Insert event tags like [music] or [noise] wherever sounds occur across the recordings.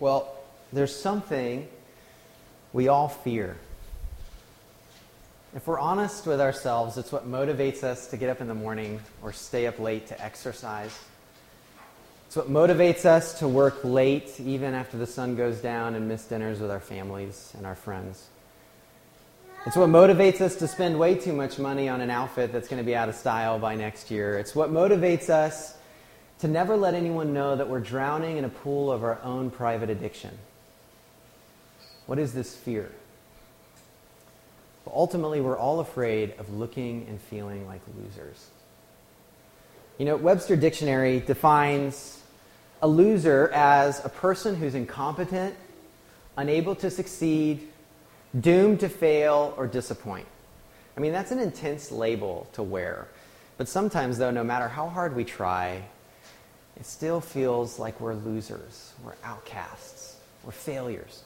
Well, there's something we all fear. If we're honest with ourselves, it's what motivates us to get up in the morning or stay up late to exercise. It's what motivates us to work late even after the sun goes down and miss dinners with our families and our friends. It's what motivates us to spend way too much money on an outfit that's going to be out of style by next year. It's what motivates us to never let anyone know that we're drowning in a pool of our own private addiction. What is this fear? But ultimately, we're all afraid of looking and feeling like losers. You know, Webster Dictionary defines a loser as a person who's incompetent, unable to succeed, doomed to fail, or disappoint. I mean, that's an intense label to wear. But sometimes, though, no matter how hard we try, it still feels like we're losers, we're outcasts, we're failures.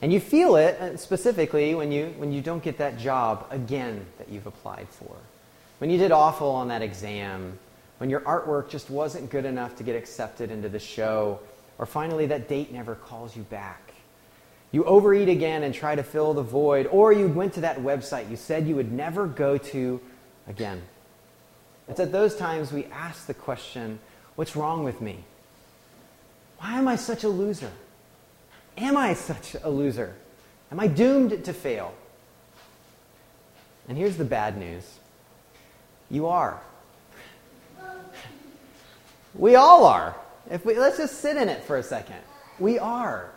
And you feel it uh, specifically when you, when you don't get that job again that you've applied for. When you did awful on that exam, when your artwork just wasn't good enough to get accepted into the show, or finally that date never calls you back. You overeat again and try to fill the void, or you went to that website you said you would never go to again. It's at those times we ask the question what's wrong with me? Why am I such a loser? Am I such a loser? Am I doomed to fail? And here's the bad news you are. We all are. If we, let's just sit in it for a second. We are.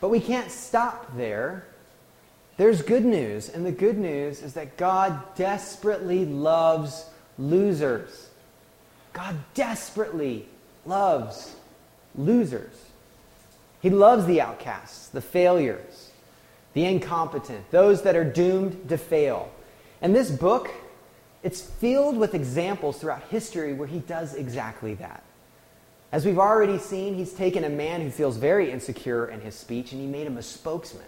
But we can't stop there. There's good news, and the good news is that God desperately loves losers. God desperately loves losers. He loves the outcasts, the failures, the incompetent, those that are doomed to fail. And this book, it's filled with examples throughout history where he does exactly that. As we've already seen, he's taken a man who feels very insecure in his speech and he made him a spokesman.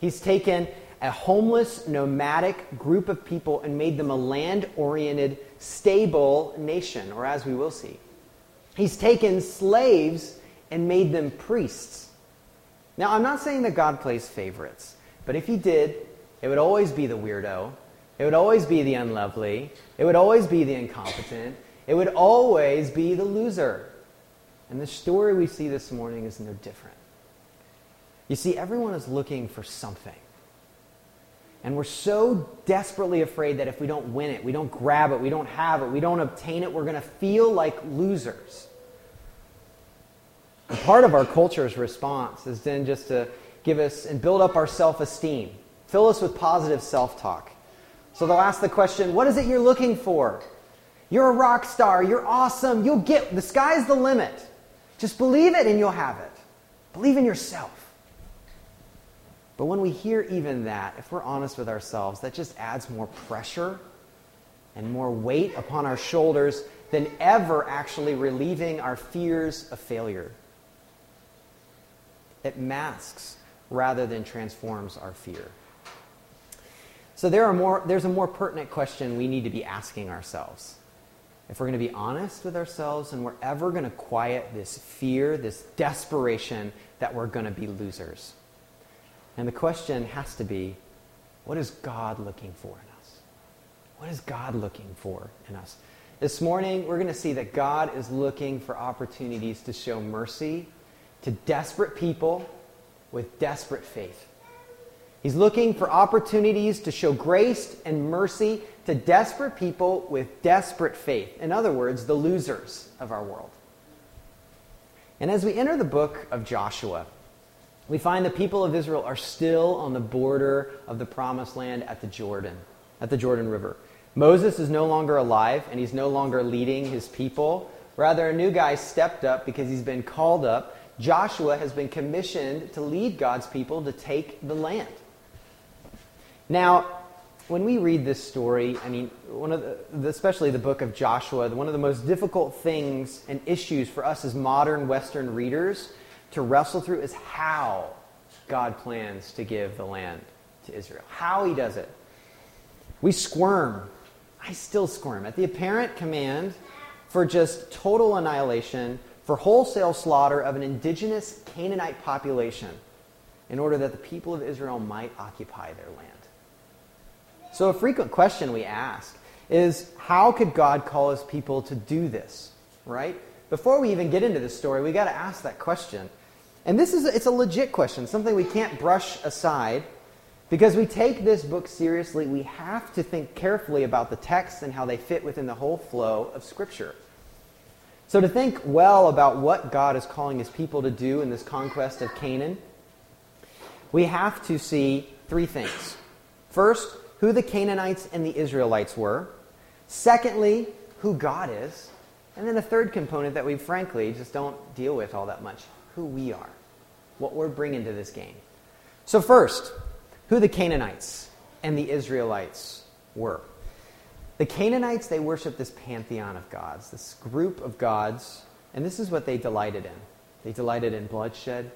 He's taken a homeless, nomadic group of people and made them a land oriented, stable nation, or as we will see. He's taken slaves and made them priests. Now, I'm not saying that God plays favorites, but if he did, it would always be the weirdo, it would always be the unlovely, it would always be the incompetent, it would always be the loser. And the story we see this morning is no different. You see, everyone is looking for something. And we're so desperately afraid that if we don't win it, we don't grab it, we don't have it, we don't obtain it, we're going to feel like losers. And part of our culture's response is then just to give us and build up our self esteem, fill us with positive self talk. So they'll ask the question, What is it you're looking for? You're a rock star. You're awesome. You'll get, the sky's the limit. Just believe it and you'll have it. Believe in yourself. But when we hear even that, if we're honest with ourselves, that just adds more pressure and more weight upon our shoulders than ever actually relieving our fears of failure. It masks rather than transforms our fear. So there are more, there's a more pertinent question we need to be asking ourselves. If we're going to be honest with ourselves and we're ever going to quiet this fear, this desperation that we're going to be losers. And the question has to be what is God looking for in us? What is God looking for in us? This morning, we're going to see that God is looking for opportunities to show mercy to desperate people with desperate faith. He's looking for opportunities to show grace and mercy to desperate people with desperate faith. In other words, the losers of our world. And as we enter the book of Joshua, we find the people of Israel are still on the border of the promised land at the Jordan, at the Jordan River. Moses is no longer alive and he's no longer leading his people. Rather, a new guy stepped up because he's been called up. Joshua has been commissioned to lead God's people to take the land. Now, when we read this story, I mean, one of the, especially the book of Joshua, one of the most difficult things and issues for us as modern Western readers to wrestle through is how God plans to give the land to Israel. How he does it. We squirm. I still squirm at the apparent command for just total annihilation, for wholesale slaughter of an indigenous Canaanite population in order that the people of Israel might occupy their land. So, a frequent question we ask is how could God call his people to do this, right? Before we even get into this story, we got to ask that question. And this is it's a legit question, something we can't brush aside because we take this book seriously. We have to think carefully about the texts and how they fit within the whole flow of scripture. So to think well about what God is calling his people to do in this conquest of Canaan, we have to see three things. First, who the Canaanites and the Israelites were. Secondly, who God is. And then a third component that we frankly just don't deal with all that much who we are, what we're bringing to this game. So, first, who the Canaanites and the Israelites were. The Canaanites, they worshiped this pantheon of gods, this group of gods, and this is what they delighted in. They delighted in bloodshed,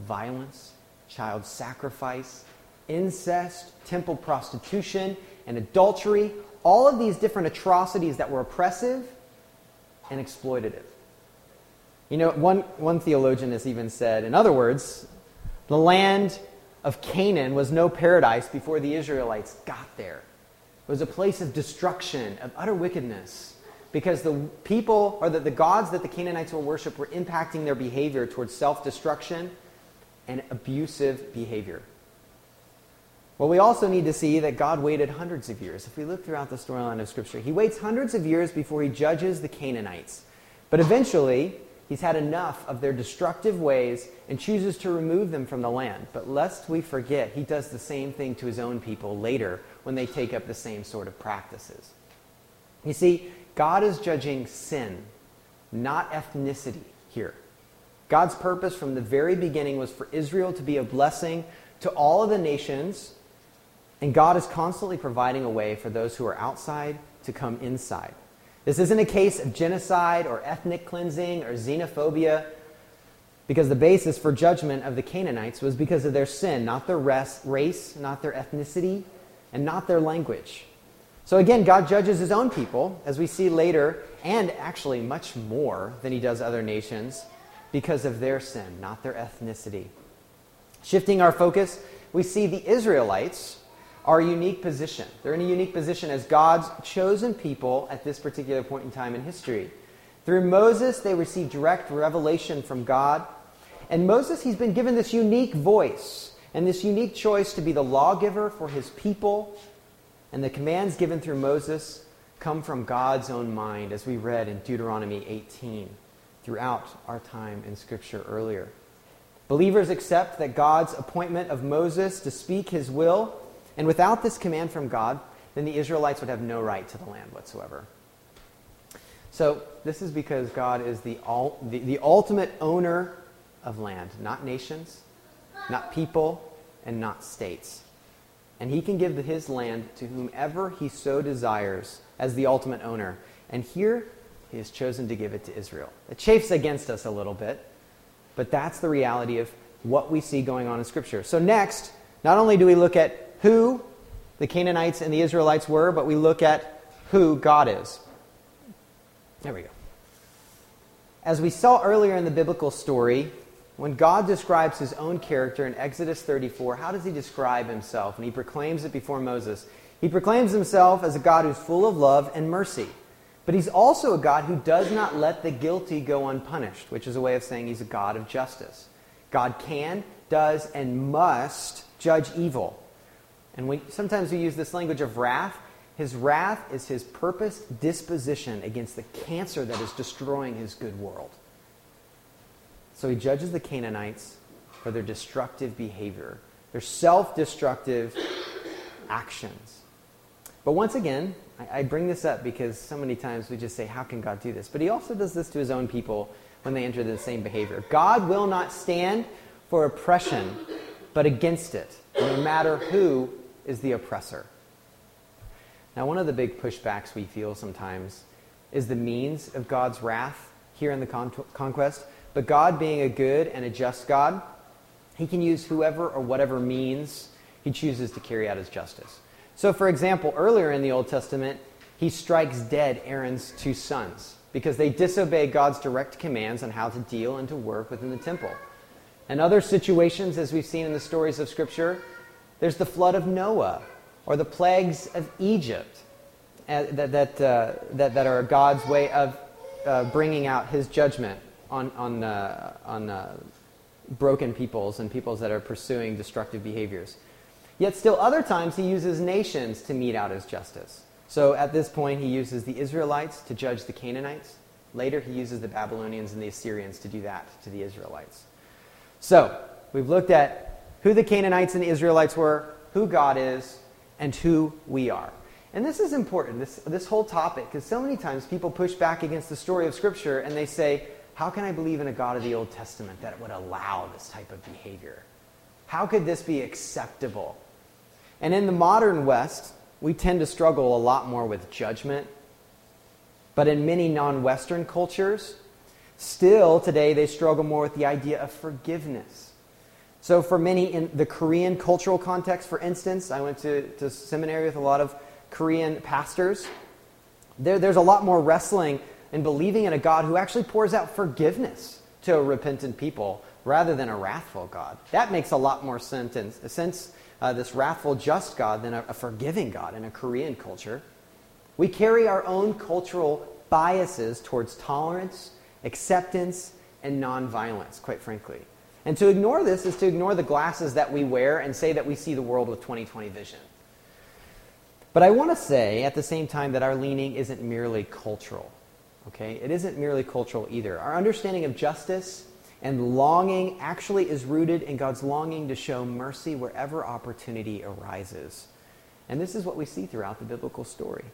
violence, child sacrifice, incest, temple prostitution, and adultery, all of these different atrocities that were oppressive and exploitative. You know, one, one theologian has even said, in other words, the land of Canaan was no paradise before the Israelites got there. It was a place of destruction, of utter wickedness, because the people, or the, the gods that the Canaanites will worship, were impacting their behavior towards self destruction and abusive behavior. Well, we also need to see that God waited hundreds of years. If we look throughout the storyline of Scripture, He waits hundreds of years before He judges the Canaanites. But eventually, He's had enough of their destructive ways and chooses to remove them from the land. But lest we forget, He does the same thing to His own people later when they take up the same sort of practices. You see, God is judging sin, not ethnicity here. God's purpose from the very beginning was for Israel to be a blessing to all of the nations and God is constantly providing a way for those who are outside to come inside. This isn't a case of genocide or ethnic cleansing or xenophobia, because the basis for judgment of the Canaanites was because of their sin, not their race, not their ethnicity, and not their language. So again, God judges his own people, as we see later, and actually much more than he does other nations, because of their sin, not their ethnicity. Shifting our focus, we see the Israelites a unique position. They're in a unique position as God's chosen people at this particular point in time in history. Through Moses, they receive direct revelation from God. And Moses, he's been given this unique voice and this unique choice to be the lawgiver for his people. And the commands given through Moses come from God's own mind, as we read in Deuteronomy 18 throughout our time in Scripture earlier. Believers accept that God's appointment of Moses to speak his will and without this command from God, then the Israelites would have no right to the land whatsoever. So, this is because God is the, the, the ultimate owner of land, not nations, not people, and not states. And he can give his land to whomever he so desires as the ultimate owner. And here, he has chosen to give it to Israel. It chafes against us a little bit, but that's the reality of what we see going on in Scripture. So, next, not only do we look at who the Canaanites and the Israelites were, but we look at who God is. There we go. As we saw earlier in the biblical story, when God describes his own character in Exodus 34, how does he describe himself? And he proclaims it before Moses. He proclaims himself as a God who's full of love and mercy. But he's also a God who does not let the guilty go unpunished, which is a way of saying he's a God of justice. God can, does, and must judge evil. And we, sometimes we use this language of wrath. His wrath is his purpose disposition against the cancer that is destroying his good world. So he judges the Canaanites for their destructive behavior, their self destructive actions. But once again, I, I, bring this up because so many times we just say, How can God do this? But he also does this to his own people when they enter the same behavior. God will not stand for oppression, but against it, no matter who is the oppressor. Now, one of the big pushbacks we feel sometimes is the means of God's wrath here in the con- conquest. But God, being a good and a just God, he can use whoever or whatever means he chooses to carry out his justice. So, for example, earlier in the Old Testament, he strikes dead Aaron's two sons because they disobey God's direct commands on how to deal and to work within the temple. And other situations, as we've seen in the stories of Scripture, there's the flood of Noah or the plagues of Egypt uh, that, that, uh, that, that, are God's way of uh, bringing out his judgment on, on, uh, on uh, broken peoples and peoples that are pursuing destructive behaviors. Yet, still, other times he uses nations to mete out his justice. So, at this point, he uses the Israelites to judge the Canaanites. Later, he uses the Babylonians and the Assyrians to do that to the Israelites. So, we've looked at who the Canaanites and Israelites were, who God is, and who we are. And this is important, this, this whole topic, because so many times people push back against the story of Scripture and they say, How can I believe in a God of the Old Testament that would allow this type of behavior? How could this be acceptable? And in the modern West, we tend to struggle a lot more with judgment. But in many non Western cultures, still today they struggle more with the idea of forgiveness. So, for many in the Korean cultural context, for instance, I went to, to seminary with a lot of Korean pastors. There, there's a lot more wrestling in believing in a God who actually pours out forgiveness to a repentant people rather than a wrathful God. That makes a lot more sense, sense uh, this wrathful, just God than a, a forgiving God in a Korean culture. We carry our own cultural biases towards tolerance, acceptance, and nonviolence, quite frankly. And to ignore this is to ignore the glasses that we wear and say that we see the world with 2020 vision. But I want to say at the same time that our leaning isn't merely cultural. Okay? It isn't merely cultural either. Our understanding of justice and longing actually is rooted in God's longing to show mercy wherever opportunity arises. And this is what we see throughout the biblical story.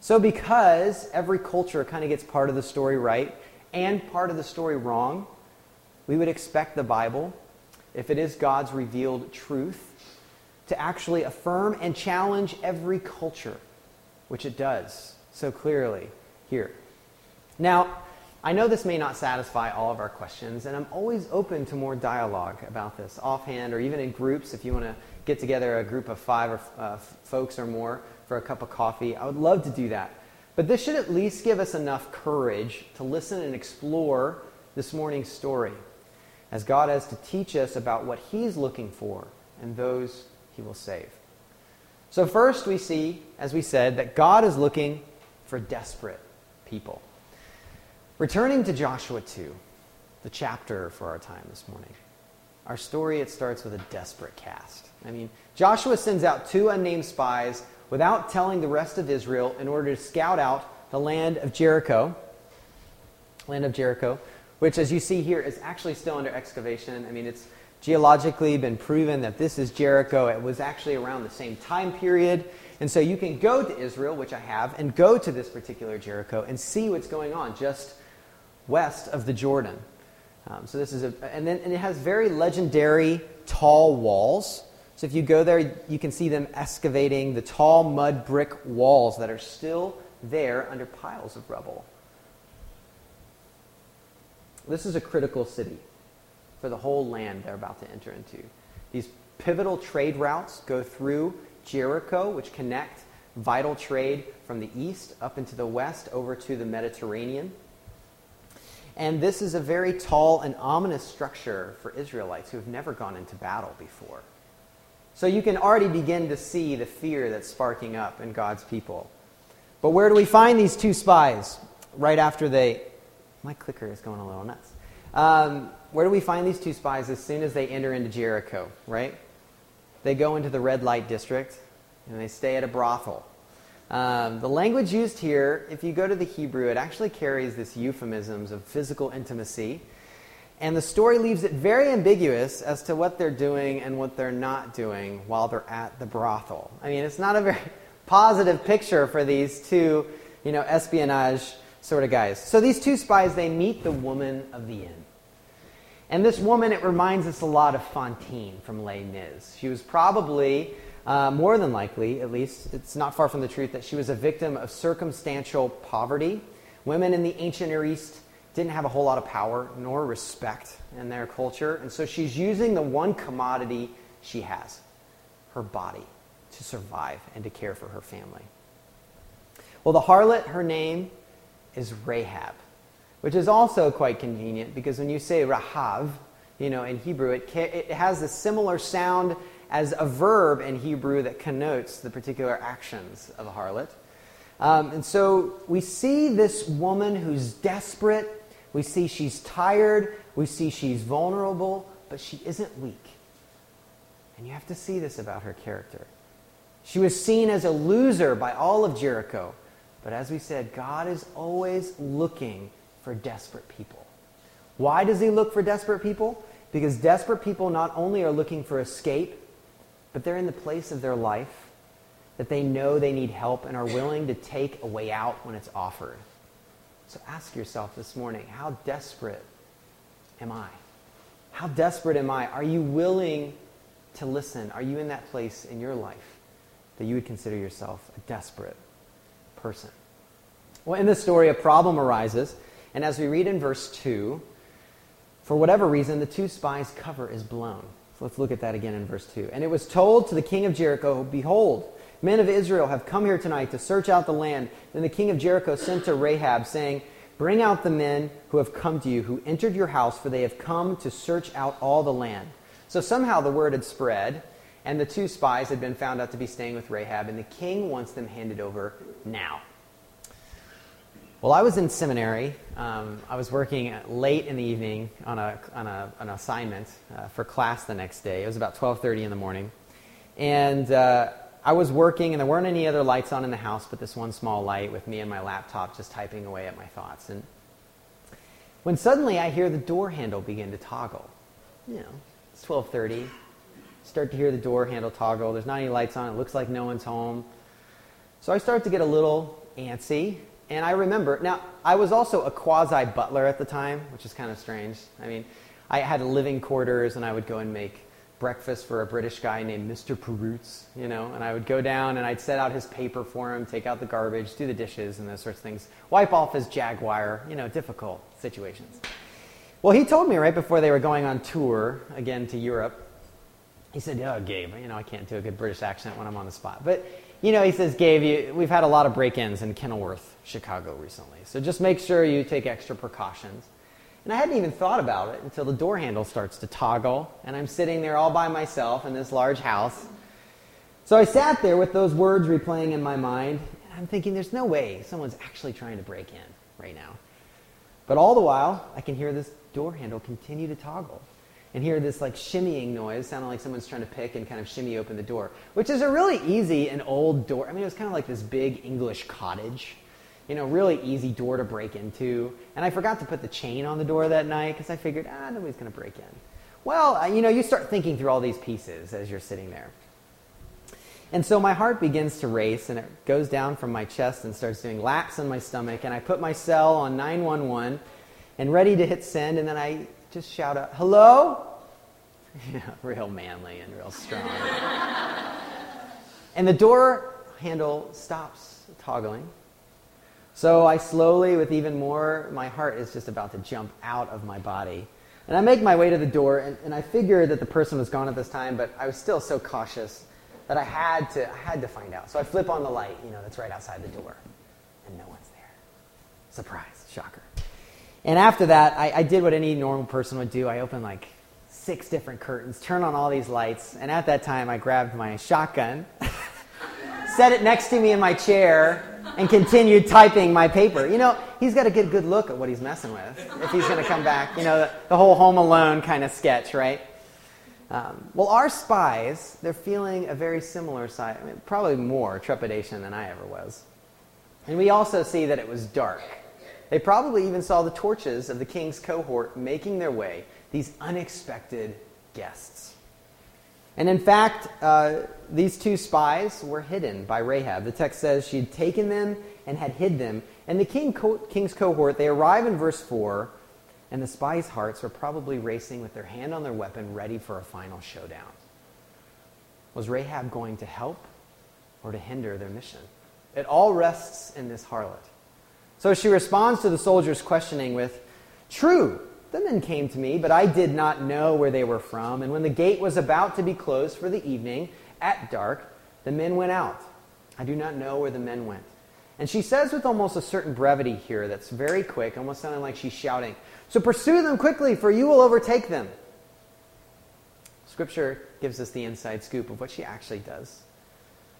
So, because every culture kind of gets part of the story right and part of the story wrong, we would expect the Bible, if it is God's revealed truth, to actually affirm and challenge every culture, which it does so clearly here. Now, I know this may not satisfy all of our questions, and I'm always open to more dialogue about this offhand or even in groups. If you want to get together a group of five or, uh, folks or more for a cup of coffee, I would love to do that. But this should at least give us enough courage to listen and explore this morning's story as God has to teach us about what He's looking for and those He will save. So, first, we see, as we said, that God is looking for desperate people. Returning to Joshua 2, the chapter for our time this morning, our story, it starts with a desperate cast. I mean, Joshua sends out two unnamed spies without telling the rest of Israel in order to scout out the land of Jericho. Land of Jericho, which, as you see here, is actually still under excavation. I mean, it's geologically been proven that this is Jericho. It was actually around the same time period. And so you can go to Israel, which I have, and go to this particular Jericho and see what's going on just west of the Jordan. Um, so this is a, and then and it has very legendary tall walls. So if you go there, you can see them excavating the tall mud brick walls that are still there under piles of rubble. This is a critical city for the whole land they're about to enter into. These pivotal trade routes go through Jericho, which connect vital trade from the east up into the west over to the Mediterranean. And this is a very tall and ominous structure for Israelites who have never gone into battle before. So you can already begin to see the fear that's sparking up in God's people. But where do we find these two spies right after they my clicker is going a little nuts. Um, where do we find these two spies as soon as they enter into Jericho, right? They go into the red light district and they stay at a brothel. Um, the language used here, if you go to the Hebrew, it actually carries this euphemisms of physical intimacy. And the story leaves it very ambiguous as to what they're doing and what they're not doing while they're at the brothel. I mean, it's not a very [laughs] positive picture for these two, you know, espionage sort of guys. So these two spies, they meet the woman of the inn. And this woman, it reminds us a lot of Fantine from Les Mis. She was probably, uh, more than likely, at least, it's not far from the truth, that she was a victim of circumstantial poverty. Women in the ancient Near East didn't have a whole lot of power nor respect in their culture. And so she's using the one commodity she has her body to survive and to care for her family. Well, the harlot, her name is Rahab, which is also quite convenient because when you say Rahav, you know, in Hebrew, it, it has a similar sound as a verb in Hebrew that connotes the particular actions of a harlot. Um, and so we see this woman who's desperate. We see she's tired. We see she's vulnerable, but she isn't weak. And you have to see this about her character. She was seen as a loser by all of Jericho. But as we said, God is always looking for desperate people. Why does he look for desperate people? Because desperate people not only are looking for escape, but they're in the place of their life that they know they need help and are willing to take a way out when it's offered. So ask yourself this morning how desperate am I? How desperate am I? Are you willing to listen? Are you in that place in your life that you would consider yourself a desperate person? Well, in this story, a problem arises, and as we read in verse 2, for whatever reason, the two spies' cover is blown. So let's look at that again in verse 2. And it was told to the king of Jericho, Behold, men of Israel have come here tonight to search out the land. Then the king of Jericho sent to Rahab, saying, Bring out the men who have come to you, who entered your house, for they have come to search out all the land. So somehow the word had spread, and the two spies had been found out to be staying with Rahab, and the king wants them handed over now. Well, I was in seminary. Um, I was working late in the evening on, a, on a, an assignment uh, for class the next day. It was about 12:30 in the morning, and uh, I was working, and there weren't any other lights on in the house but this one small light with me and my laptop just typing away at my thoughts. And when suddenly I hear the door handle begin to toggle, you know, it's 12:30. Start to hear the door handle toggle. There's not any lights on. It looks like no one's home. So I start to get a little antsy and I remember, now, I was also a quasi butler at the time, which is kind of strange. I mean, I had living quarters and I would go and make breakfast for a British guy named Mr. Perutz, you know, and I would go down and I'd set out his paper for him, take out the garbage, do the dishes and those sorts of things, wipe off his Jaguar, you know, difficult situations. Well, he told me right before they were going on tour again to Europe, he said, Oh, Gabe, you know, I can't do a good British accent when I'm on the spot. But you know, he says, Gabe, you, we've had a lot of break ins in Kenilworth, Chicago recently. So just make sure you take extra precautions. And I hadn't even thought about it until the door handle starts to toggle, and I'm sitting there all by myself in this large house. So I sat there with those words replaying in my mind, and I'm thinking, there's no way someone's actually trying to break in right now. But all the while, I can hear this door handle continue to toggle and hear this like shimmying noise, sounding like someone's trying to pick and kind of shimmy open the door, which is a really easy and old door. I mean, it was kind of like this big English cottage, you know, really easy door to break into. And I forgot to put the chain on the door that night because I figured, ah, nobody's going to break in. Well, you know, you start thinking through all these pieces as you're sitting there. And so my heart begins to race and it goes down from my chest and starts doing laps in my stomach. And I put my cell on 911 and ready to hit send. And then I just shout out, hello? [laughs] Yeah, real manly and real strong. and the door handle stops toggling. So I slowly, with even more, my heart is just about to jump out of my body. And I make my way to the door, and, and I figured that the person was gone at this time, but I was still so cautious that I had to, I had to find out. So I flip on the light, you know, that's right outside the door, and no one's there. Surprise, shocker. And after that, I, I did what any normal person would do. I opened like six different curtains, turned on all these lights, and at that time, I grabbed my shotgun, [laughs] set it next to me in my chair, and continued typing my paper. You know, he's got to get a good look at what he's messing with if he's going to come back. You know, the, the, whole Home Alone kind of sketch, right? Um, well, our spies, they're feeling a very similar side, I mean, probably more trepidation than I ever was. And we also see that it was dark. They probably even saw the torches of the king's cohort making their way, these unexpected guests. And in fact, uh, these two spies were hidden by Rahab. The text says she had taken them and had hid them. And the king co- king's cohort, they arrive in verse 4, and the spies' hearts were probably racing with their hand on their weapon, ready for a final showdown. Was Rahab going to help or to hinder their mission? It all rests in this harlot. So she responds to the soldiers' questioning with, True, the men came to me, but I did not know where they were from. And when the gate was about to be closed for the evening, at dark, the men went out. I do not know where the men went. And she says with almost a certain brevity here that's very quick, almost sounding like she's shouting, So pursue them quickly, for you will overtake them. Scripture gives us the inside scoop of what she actually does.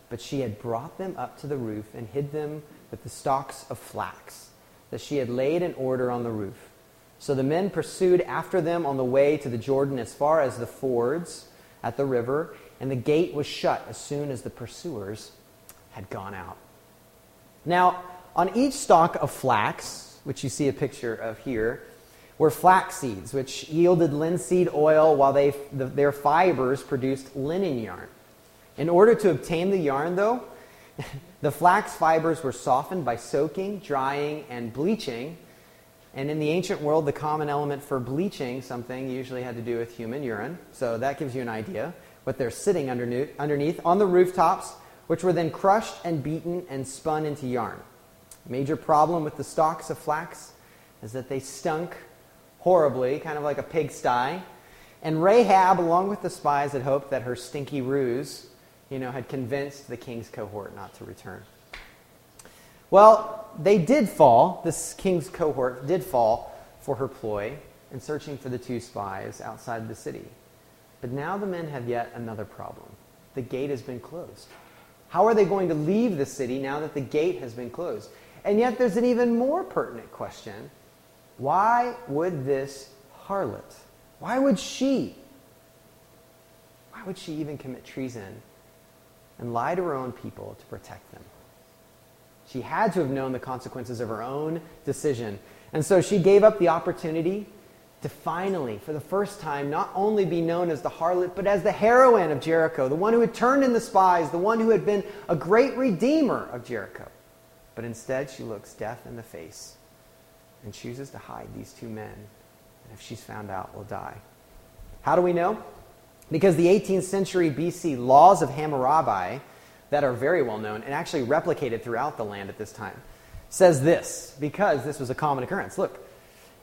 But she had brought them up to the roof and hid them with the stalks of flax that she had laid in order on the roof. So the men pursued after them on the way to the Jordan as far as the fords at the river, and the gate was shut as soon as the pursuers had gone out. Now, on each stalk of flax, which you see a picture of here, were flax seeds, which yielded linseed oil while they, the, their fibers produced linen yarn. In order to obtain the yarn, though, the flax fibers were softened by soaking, drying, and bleaching. And in the ancient world, the common element for bleaching something usually had to do with human urine. So that gives you an idea what they're sitting underneath, on the rooftops, which were then crushed and beaten and spun into yarn. Major problem with the stalks of flax is that they stunk horribly, kind of like a pigsty. And Rahab, along with the spies, had hoped that her stinky ruse, you know, had convinced the king's cohort not to return. Well, they did fall. This king's cohort did fall for her ploy in searching for the two spies outside the city. But now the men have yet another problem. The gate has been closed. How are they going to leave the city now that the gate has been closed? And yet there's an even more pertinent question. Why would this harlot, why would she, why would she even commit treason and lie to her own people to protect them? She had to have known the consequences of her own decision. And so she gave up the opportunity to finally, for the first time, not only be known as the harlot, but as the heroine of Jericho, the one who had turned in the spies, the one who had been a great redeemer of Jericho. But instead, she looks death in the face and chooses to hide these two men. And if she's found out, will die. How do we know? Because the 18th century BC laws of Hammurabi, that are very well known and actually replicated throughout the land at this time, says this, because this was a common occurrence. Look,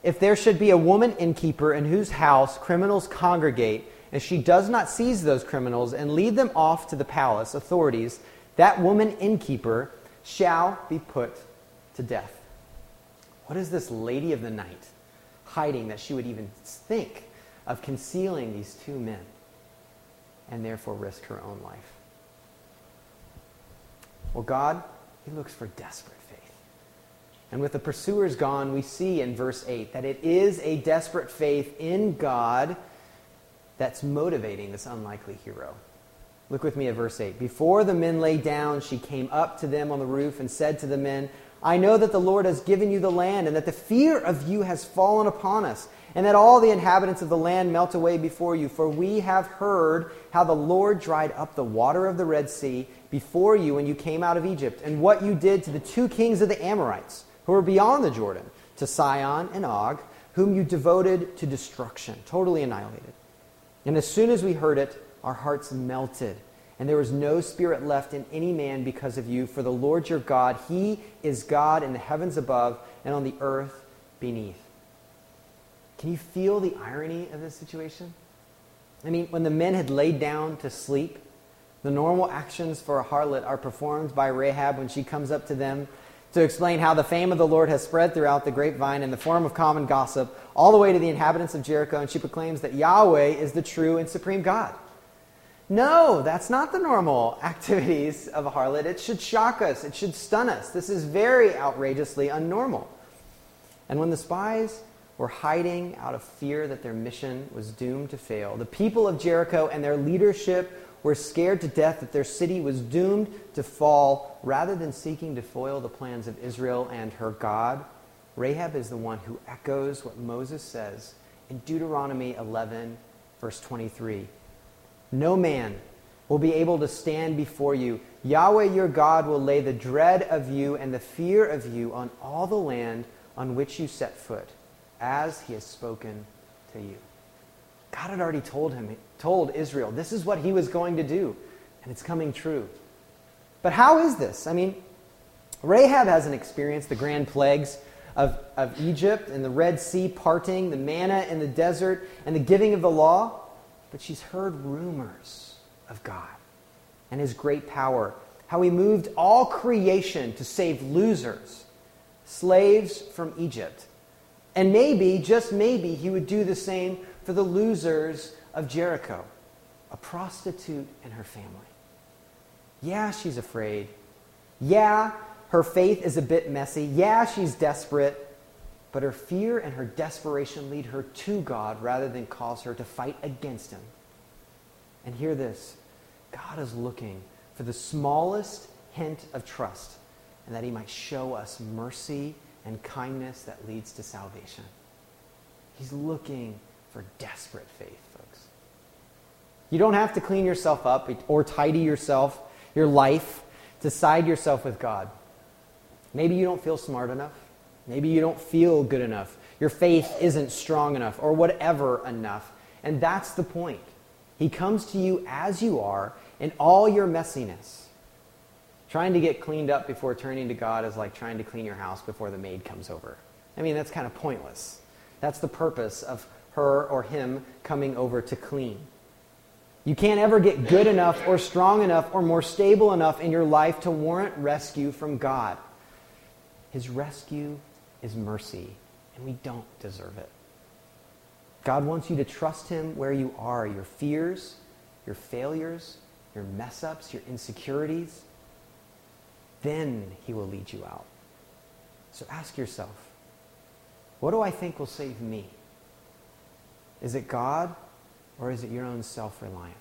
if there should be a woman innkeeper in whose house criminals congregate, and she does not seize those criminals and lead them off to the palace authorities, that woman innkeeper shall be put to death. What is this lady of the night hiding that she would even think of concealing these two men and therefore risk her own life? Well, God, He looks for desperate faith. and with the pursuers gone, we see in verse 8 that it is a desperate faith in God that's motivating this unlikely hero. Look with me at verse 8. Before the men lay down, she came up to them on the roof and said to the men, I know that the Lord has given you the land, and that the fear of you has fallen upon us, and that all the inhabitants of the land melt away before you. For we have heard how the Lord dried up the water of the Red Sea before you when you came out of Egypt, and what you did to the two kings of the Amorites who were beyond the Jordan, to Sihon and Og, whom you devoted to destruction, totally annihilated. And as soon as we heard it, our hearts melted, and there was no spirit left in any man because of you. For the Lord your God, He is God in the heavens above and on the earth beneath. Can you feel the irony of this situation? I mean, when the men had laid down to sleep, the normal actions for a harlot are performed by Rahab when she comes up to them to explain how the fame of the Lord has spread throughout the grapevine in the form of common gossip, all the way to the inhabitants of Jericho, and she proclaims that Yahweh is the true and supreme God. No, that's not the normal [laughs] activities of a harlot. It should shock us, it should stun us. This is very outrageously unnormal. And when the spies were hiding out of fear that their mission was doomed to fail, the people of Jericho and their leadership were scared to death that their city was doomed to fall, rather than seeking to foil the plans of Israel and her God, Rahab is the one who echoes what Moses says in Deuteronomy 11, verse 23. No man will be able to stand before you. Yahweh your God will lay the dread of you and the fear of you on all the land on which you set foot, as he has spoken to you. God had already told him, told Israel, this is what he was going to do, and it's coming true. But how is this? I mean, Rahab hasn't experienced the grand plagues of, of Egypt and the Red Sea parting, the manna in the desert, and the giving of the law, but she's heard rumors of God and his great power, how he moved all creation to save losers, slaves from Egypt. And maybe, just maybe, he would do the same for the losers of Jericho, a prostitute and her family. Yeah, she's afraid. Yeah, her faith is a bit messy. Yeah, she's desperate. But her fear and her desperation lead her to God rather than cause her to fight against him. And hear this God is looking for the smallest hint of trust, and that he might show us mercy and kindness that leads to salvation. He's looking for desperate faith, folks. You don't have to clean yourself up or tidy yourself, your life, to side yourself with God. Maybe you don't feel smart enough. Maybe you don't feel good enough. Your faith isn't strong enough, or whatever enough. And that's the point. He comes to you as you are in all your messiness. Trying to get cleaned up before turning to God is like trying to clean your house before the maid comes over. I mean, that's kind of pointless. That's the purpose of her or him coming over to clean. You can't ever get good enough or strong enough or more stable enough in your life to warrant rescue from God. His rescue is mercy, and we don't deserve it. God wants you to trust Him where you are your fears, your failures, your mess ups, your insecurities. Then He will lead you out. So ask yourself what do I think will save me? Is it God or is it your own self reliance?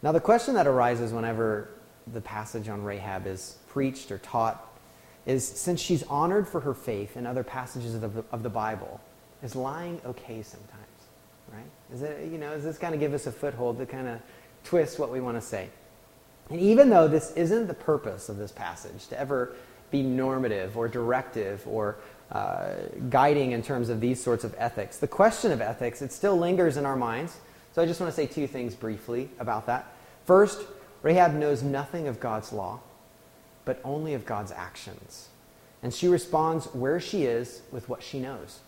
Now, the question that arises whenever the passage on Rahab is preached or taught is since she's honored for her faith in other passages of the, of the Bible, is lying okay sometimes? Right? Is it, you know, does this kind of give us a foothold to kind of twist what we want to say? And even though this isn't the purpose of this passage, to ever be normative or directive or uh, guiding in terms of these sorts of ethics, the question of ethics, it still lingers in our minds. So I just want to say two things briefly about that. First, Rahab knows nothing of God's law but only of God's actions. And she responds where she is with what she knows.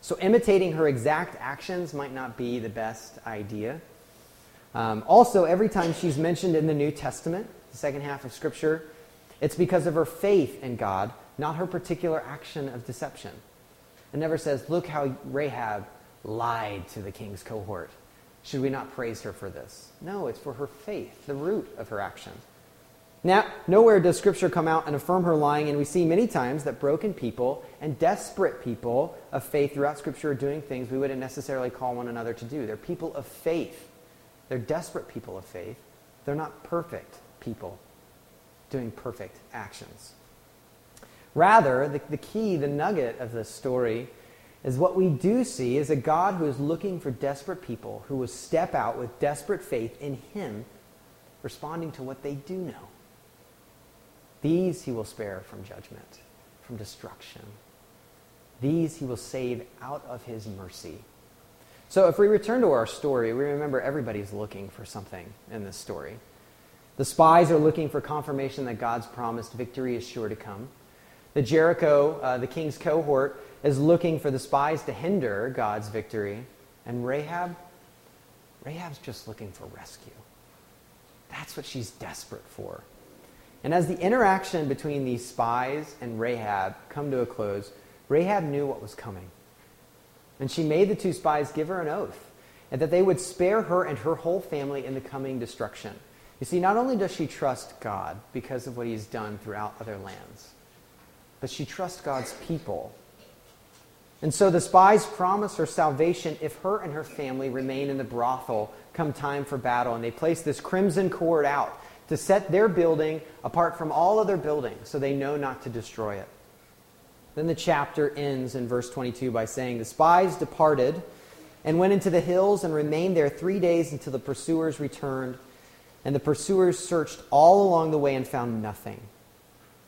So imitating her exact actions might not be the best idea. Um, also, every time she's mentioned in the New Testament, the second half of Scripture, it's because of her faith in God, not her particular action of deception. It never says, Look how Rahab lied to the king's cohort. Should we not praise her for this? No, it's for her faith, the root of her action. Now, nowhere does Scripture come out and affirm her lying, and we see many times that broken people and desperate people of faith throughout Scripture are doing things we wouldn't necessarily call one another to do. They're people of faith. They're desperate people of faith. They're not perfect people doing perfect actions. Rather, the, the key, the nugget of this story is what we do see is a God who is looking for desperate people who will step out with desperate faith in Him, responding to what they do know. These he will spare from judgment, from destruction. These he will save out of his mercy. So if we return to our story, we remember everybody's looking for something in this story. The spies are looking for confirmation that God's promised victory is sure to come. The Jericho, uh, the king's cohort, is looking for the spies to hinder God's victory. And Rahab, Rahab's just looking for rescue. That's what she's desperate for. And as the interaction between these spies and Rahab come to a close, Rahab knew what was coming. And she made the two spies give her an oath and that they would spare her and her whole family in the coming destruction. You see, not only does she trust God because of what he's done throughout other lands, but she trusts God's people. And so the spies promise her salvation if her and her family remain in the brothel come time for battle. And they place this crimson cord out to set their building apart from all other buildings so they know not to destroy it. Then the chapter ends in verse 22 by saying, The spies departed and went into the hills and remained there three days until the pursuers returned. And the pursuers searched all along the way and found nothing.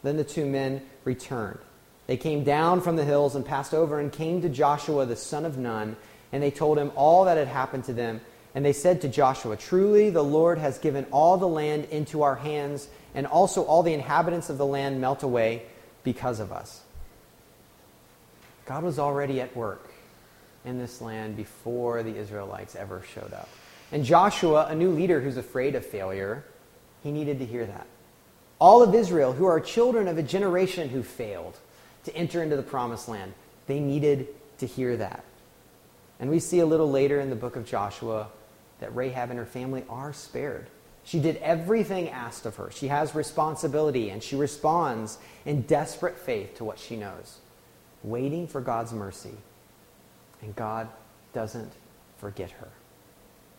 Then the two men returned. They came down from the hills and passed over and came to Joshua the son of Nun, and they told him all that had happened to them and they said to Joshua, Truly the Lord has given all the land into our hands, and also all the inhabitants of the land melt away because of us. God was already at work in this land before the Israelites ever showed up. And Joshua, a new leader who's afraid of failure, he needed to hear that. All of Israel, who are children of a generation who failed to enter into the promised land, they needed to hear that. And we see a little later in the book of Joshua that Rahab and her family are spared. She did everything asked of her. She has responsibility, and she responds in desperate faith to what she knows, waiting for God's mercy. And God doesn't forget her.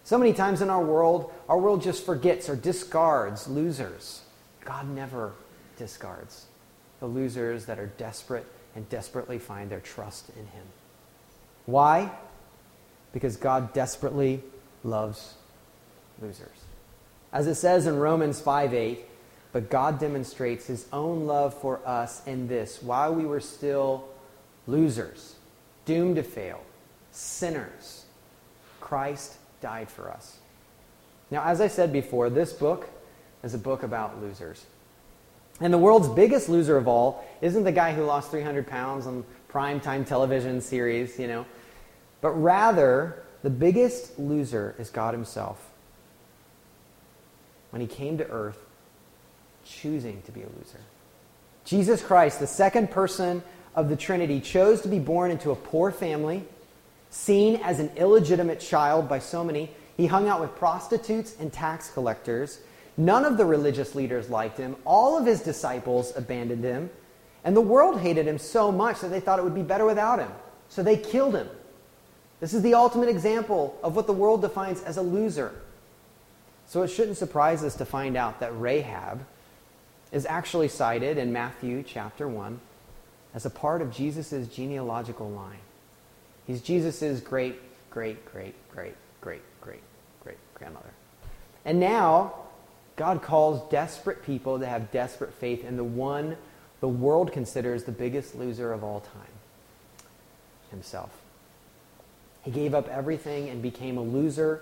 So many times in our world, our world just forgets or discards losers. God never discards the losers that are desperate and desperately find their trust in Him. Why? Because God desperately loves losers. As it says in Romans 5 8, but God demonstrates His own love for us in this while we were still losers, doomed to fail, sinners, Christ died for us. Now, as I said before, this book is a book about losers. And the world's biggest loser of all isn't the guy who lost 300 pounds on primetime television series, you know, but rather the biggest loser is God Himself. When He came to earth, choosing to be a loser. Jesus Christ, the second person of the Trinity, chose to be born into a poor family Seen as an illegitimate child by so many, he hung out with prostitutes and tax collectors. None of the religious leaders liked him. All of his disciples abandoned him. And the world hated him so much that they thought it would be better without him. So they killed him. This is the ultimate example of what the world defines as a loser. So it shouldn't surprise us to find out that Rahab is actually cited in Matthew chapter 1 as a part of Jesus' genealogical line. He's Jesus' great, great, great, great, great, great, great grandmother. And now, God calls desperate people to have desperate faith in the one the world considers the biggest loser of all time himself. He gave up everything and became a loser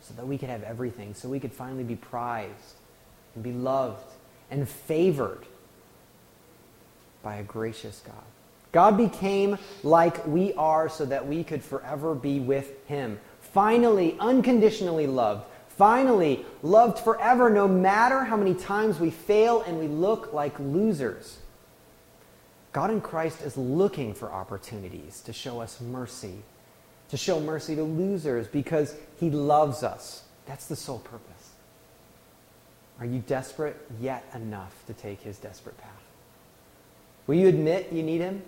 so that we could have everything, so we could finally be prized and be loved and favored by a gracious God. God became like we are so that we could forever be with Him. Finally, unconditionally loved. Finally, loved forever, no matter how many times we fail and we look like losers. God in Christ is looking for opportunities to show us mercy, to show mercy to losers because He loves us. That's the sole purpose. Are you desperate yet enough to take His desperate path? Will you admit you need Him?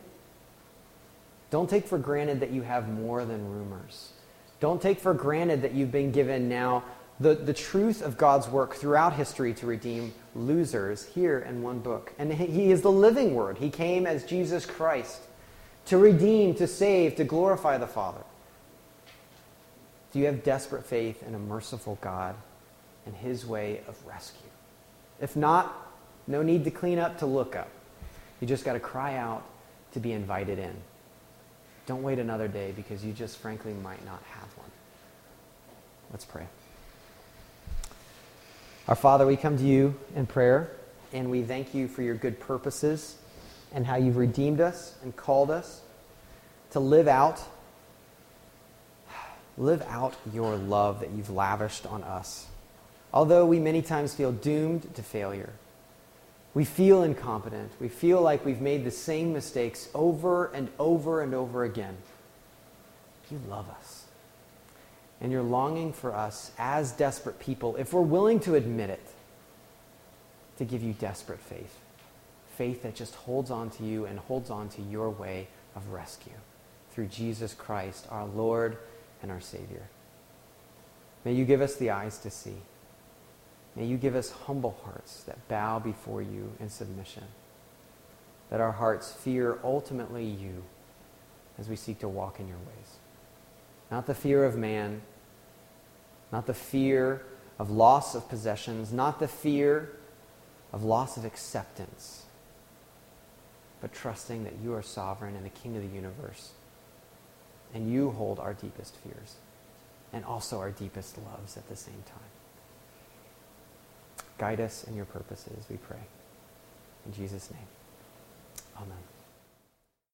Don't take for granted that you have more than rumors. Don't take for granted that you've been given now the, the truth of God's work throughout history to redeem losers here in one book. And He is the living Word. He came as Jesus Christ to redeem, to save, to glorify the Father. Do you have desperate faith in a merciful God and His way of rescue? If not, no need to clean up to look up. You just got to cry out to be invited in. Don't wait another day because you just frankly might not have one. Let's pray. Our Father, we come to you in prayer and we thank you for your good purposes and how you've redeemed us and called us to live out live out your love that you've lavished on us. Although we many times feel doomed to failure, we feel incompetent. We feel like we've made the same mistakes over and over and over again. You love us. And you're longing for us as desperate people, if we're willing to admit it, to give you desperate faith. Faith that just holds on to you and holds on to your way of rescue through Jesus Christ, our Lord and our Savior. May you give us the eyes to see. May you give us humble hearts that bow before you in submission. That our hearts fear ultimately you as we seek to walk in your ways. Not the fear of man, not the fear of loss of possessions, not the fear of loss of acceptance, but trusting that you are sovereign and the King of the universe. And you hold our deepest fears and also our deepest loves at the same time. Guide us in your purposes, we pray. In Jesus' name, amen.